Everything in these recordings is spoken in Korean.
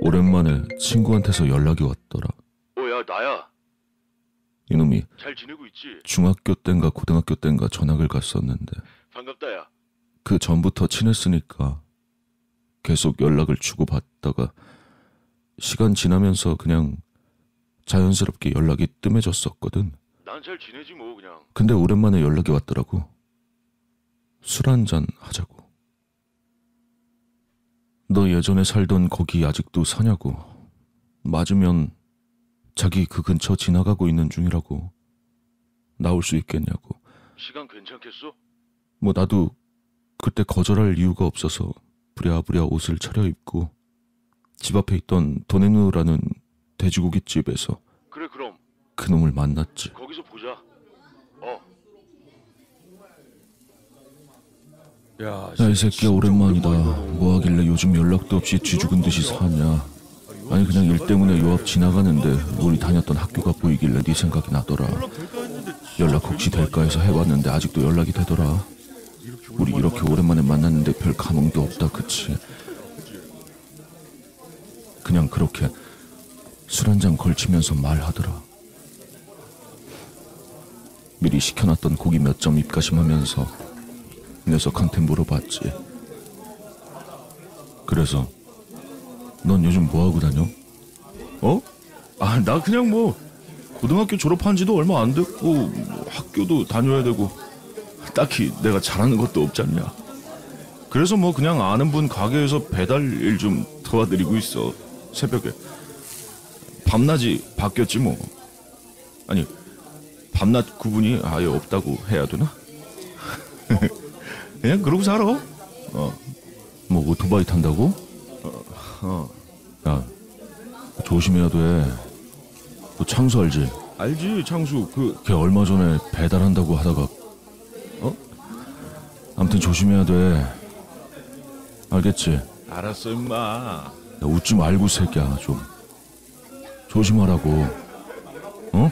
오랜만에 친구한테서 연락이 왔더라. 어, 야, 나야. 이놈이 잘 지내고 있지? 중학교 땐가 고등학교 땐가 전학을 갔었는데 반갑다, 야. 그 전부터 친했으니까 계속 연락을 주고 받다가 시간 지나면서 그냥 자연스럽게 연락이 뜸해졌었거든. 난 잘 지내지 뭐, 그냥. 근데 오랜만에 연락이 왔더라고. 술 한잔 하자고. 너 예전에 살던 거기 아직도 사냐고. 맞으면 자기 그 근처 지나가고 있는 중이라고. 나올 수 있겠냐고. 시간 괜찮겠어? 뭐 나도 그때 거절할 이유가 없어서 부랴부랴 옷을 차려입고 집 앞에 있던 도네누라는 돼지고기 집에서 그래, 그럼. 그 놈을 만났지. 거기서 보자. 어. 야, 야이 새끼야 오랜만이다. 뭐 하길래 요즘 연락도 없이 쥐죽은 듯이 사냐. 아니 그냥 일 때문에 요 앞 지나가는데 우리 다녔던 학교가 보이길래 네 생각이 나더라. 연락 혹시 될까 해서 해봤는데 아직도 연락이 되더라. 우리 이렇게 오랜만에 만났는데 별 감흥도 없다 그치? 그냥 그렇게 술 한 잔 걸치면서 말하더라. 미리 시켜놨던 고기 몇 점 입가심하면서 녀석한테 물어봤지. 그래서 넌 요즘 뭐 하고 다녀? 어? 아, 나 그냥 뭐 고등학교 졸업한 지도 얼마 안 됐고 뭐 학교도 다녀야 되고 딱히 내가 잘하는 것도 없지 않냐. 그래서 뭐 그냥 아는 분 가게에서 배달 일 좀 도와드리고 있어. 새벽에. 밤낮이 바뀌었지 뭐. 아니, 밤낮 구분이 아예 없다고 해야 되나? 그냥 그러고 살아. 어. 뭐 오토바이 탄다고? 어. 어. 야, 조심해야 돼. 너 창수 알지? 알지, 창수. 그, 걔 얼마 전에 배달한다고 하다가, 어? 아무튼 조심해야 돼. 알겠지? 알았어, 임마. 야, 웃지 말고, 새끼야, 좀. 조심하라고. 어?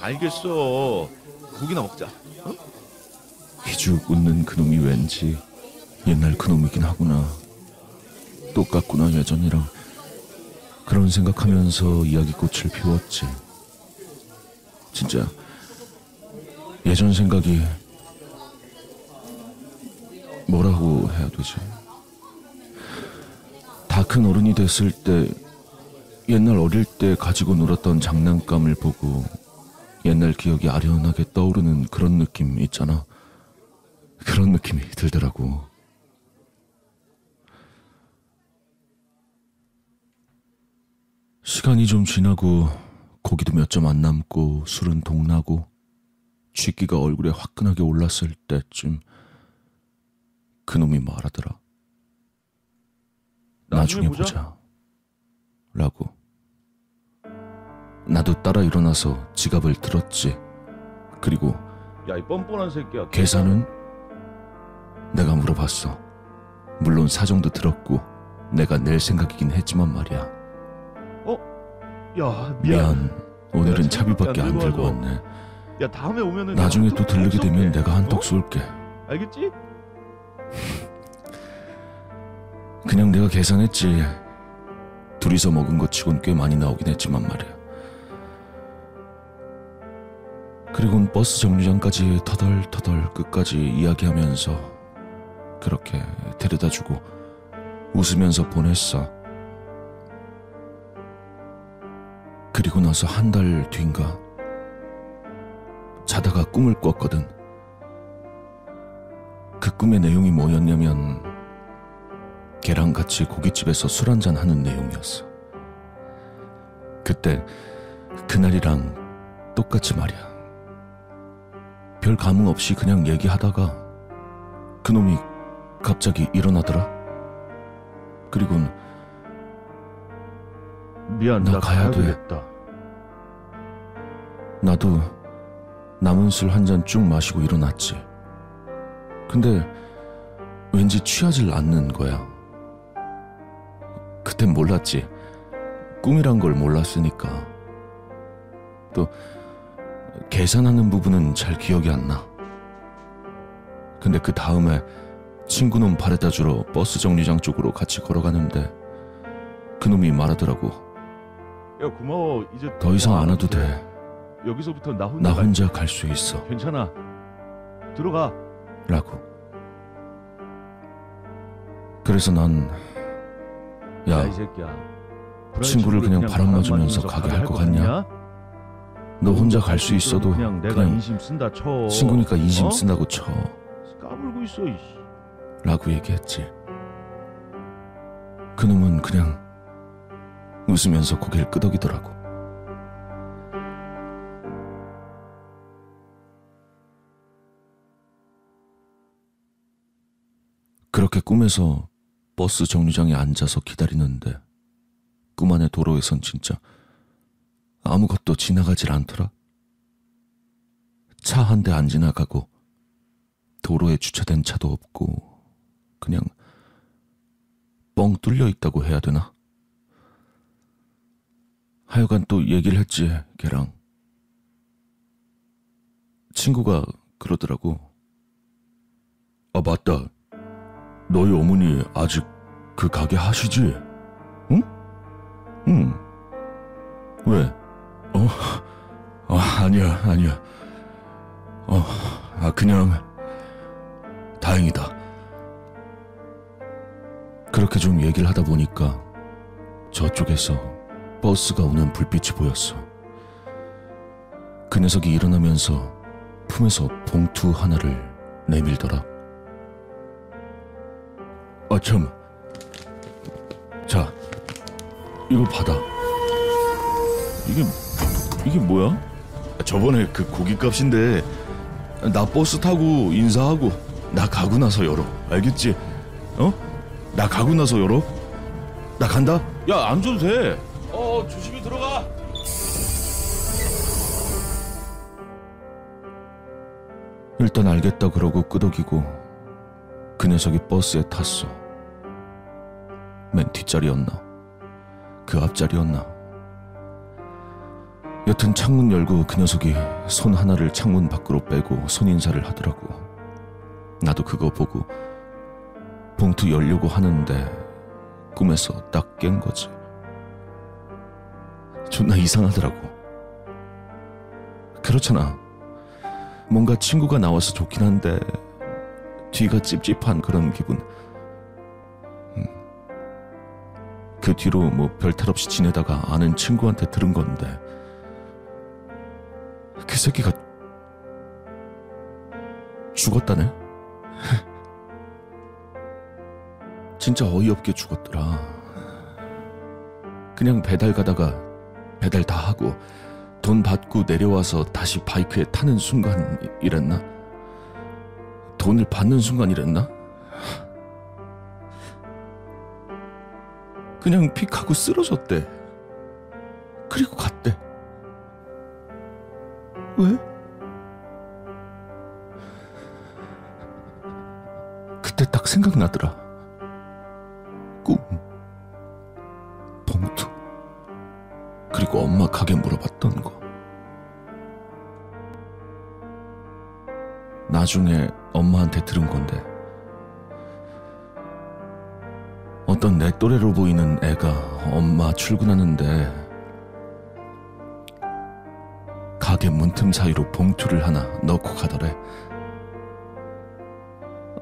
알겠어. 고기나 먹자. 희죽 웃는 그놈이 왠지 옛날 그놈이긴 하구나. 똑같구나 예전이랑. 그런 생각하면서 이야기꽃을 피웠지. 진짜 예전 생각이 뭐라고 해야 되지? 다 큰 어른이 됐을 때 옛날 어릴 때 가지고 놀았던 장난감을 보고 옛날 기억이 아련하게 떠오르는 그런 느낌 있잖아. 그런 느낌이 들더라고. 시간이 좀 지나고 고기도 몇 점 안 남고 술은 동나고 쥐기가 얼굴에 화끈하게 올랐을 때쯤 그놈이 말하더라. 나중에 나중에 보자. 보자. 라고. 나도 따라 일어나서 지갑을 들었지. 그리고 야, 이 뻔뻔한 새끼야. 계산은 내가 물어봤어. 물론 사정도 들었고 내가 낼 생각이긴 했지만 말이야. 야, 미안. 오늘은 야, 차비밖에 야, 안 들고 왔네. 야, 다음에 오면은 나중에 또 한턱 들르게 되면. 내가 한턱 어? 쏠게. 알겠지? 그냥 내가 계산했지. 둘이서 먹은 것 치곤 꽤 많이 나오긴 했지만 말이야. 그리고는 버스 정류장까지 터덜터덜 끝까지 이야기하면서 그렇게 데려다 주고 웃으면서 보냈어. 그리고 나서 한 달 뒤인가 자다가 꿈을 꿨거든. 그 꿈의 내용이 뭐였냐면 걔랑 같이 고깃집에서 술 한잔 하는 내용이었어. 그때 그날이랑 똑같이 말이야. 별 감흥 없이 그냥 얘기하다가 그놈이 갑자기 일어나더라. 그리곤 미안, 나 가야 돼. 되겠다. 나도 남은 술 한 잔 쭉 마시고 일어났지. 근데 왠지 취하질 않는 거야. 그땐 몰랐지. 꿈이란 걸 몰랐으니까. 또 계산하는 부분은 잘 기억이 안 나. 근데 그 다음에 친구놈 바래다 주러 버스 정류장 쪽으로 같이 걸어가는데 그놈이 말하더라고. 야 고마워 이제 더 이상 와, 안 와도 돼. 여기서부터 나 혼자 혼자 갈 수 있어. 괜찮아 들어가 라고. 그래서 난, 야, 친구를 그냥 바람 맞으면서 가게 할할것 같냐? 너 혼자 갈 수 있어도 그냥 그냥 친구니까 인심 어? 쓴다고 쳐. 까불고 있어 라고 얘기했지. 그놈은 그냥 웃으면서 고개를 끄덕이더라고. 그렇게 꿈에서 버스 정류장에 앉아서 기다리는데 꿈 안의 도로에선 진짜 아무것도 지나가질 않더라. 차 한 대 안 지나가고 도로에 주차된 차도 없고 그냥 뻥 뚫려 있다고 해야 되나? 하여간 또 얘기를 했지, 걔랑. 친구가 그러더라고. 아, 맞다. 너희 어머니 아직 그 가게 하시지? 응? 응. 왜? 어? 어, 아니야, 아니야. 어, 아, 그냥, 다행이다. 그렇게 좀 얘기를 하다 보니까 저쪽에서 버스가 오는 불빛이 보였어. 그 녀석이 일어나면서 품에서 봉투 하나를 내밀더라. 아, 참. 자, 이거 받아. 이게, 이게 뭐야? 저번에 그 고깃값인데, 나 버스 타고 인사하고, 나 가고 나서 열어. 알겠지? 어? 나 가고 나서 열어? 나 간다? 야 안 줘도 돼 어 조심히 들어가 일단 알겠다 그러고 끄덕이고 그 녀석이 버스에 탔어. 맨 뒷자리였나? 그 앞자리였나? 여튼 창문 열고 그 녀석이 손 하나를 창문 밖으로 빼고 손인사를 하더라고. 나도 그거 보고 봉투 열려고 하는데 꿈에서 딱 깬 거지. 존나 이상하더라고. 그렇잖아. 뭔가 친구가 나와서 좋긴 한데 뒤가 찝찝한 그런 기분. 음. 그 뒤로 뭐 별탈 없이 지내다가 아는 친구한테 들은 건데 그 새끼가 죽었다네. 진짜 어이없게 죽었더라. 그냥 배달 가다가 배달 다 하고 돈 받고 내려와서 다시 바이크에 타는 순간이랬나? 돈을 받는 순간이랬나? 그냥 픽하고 쓰러졌대. 그리고 갔대. 왜? 그때 딱 생각나더라. 꿈. 봉투. 그리고 엄마 가게 물어봤던 거. 나중에 엄마한테 들은 건데. 어떤 내 또래로 보이는 애가 엄마 출근하는데 가게 문틈 사이로 봉투를 하나 넣고 가더래.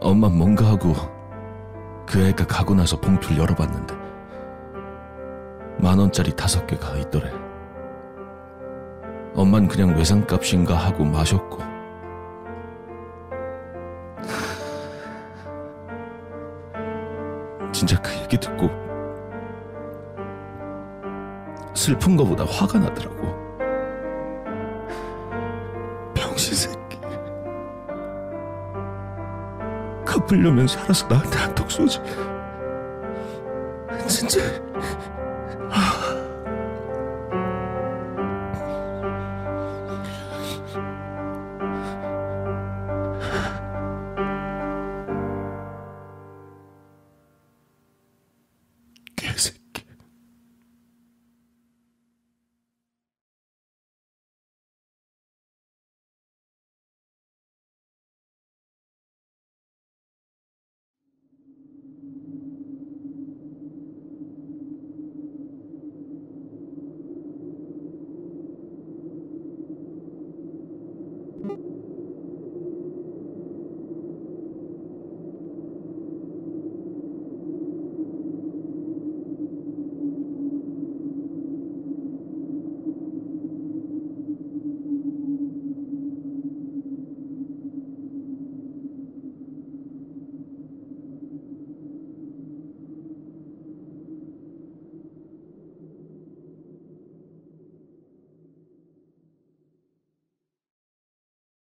엄마 뭔가 하고 그 애가 가고 나서 봉투를 열어봤는데 만 원짜리 다섯 개가 있더래. 엄만 그냥 외상값인가 하고 마셨고. 진짜 그 얘기 듣고 슬픈 거보다 화가 나더라고. 갚으려면 살아서 나한테 한턱 쏘지. 진짜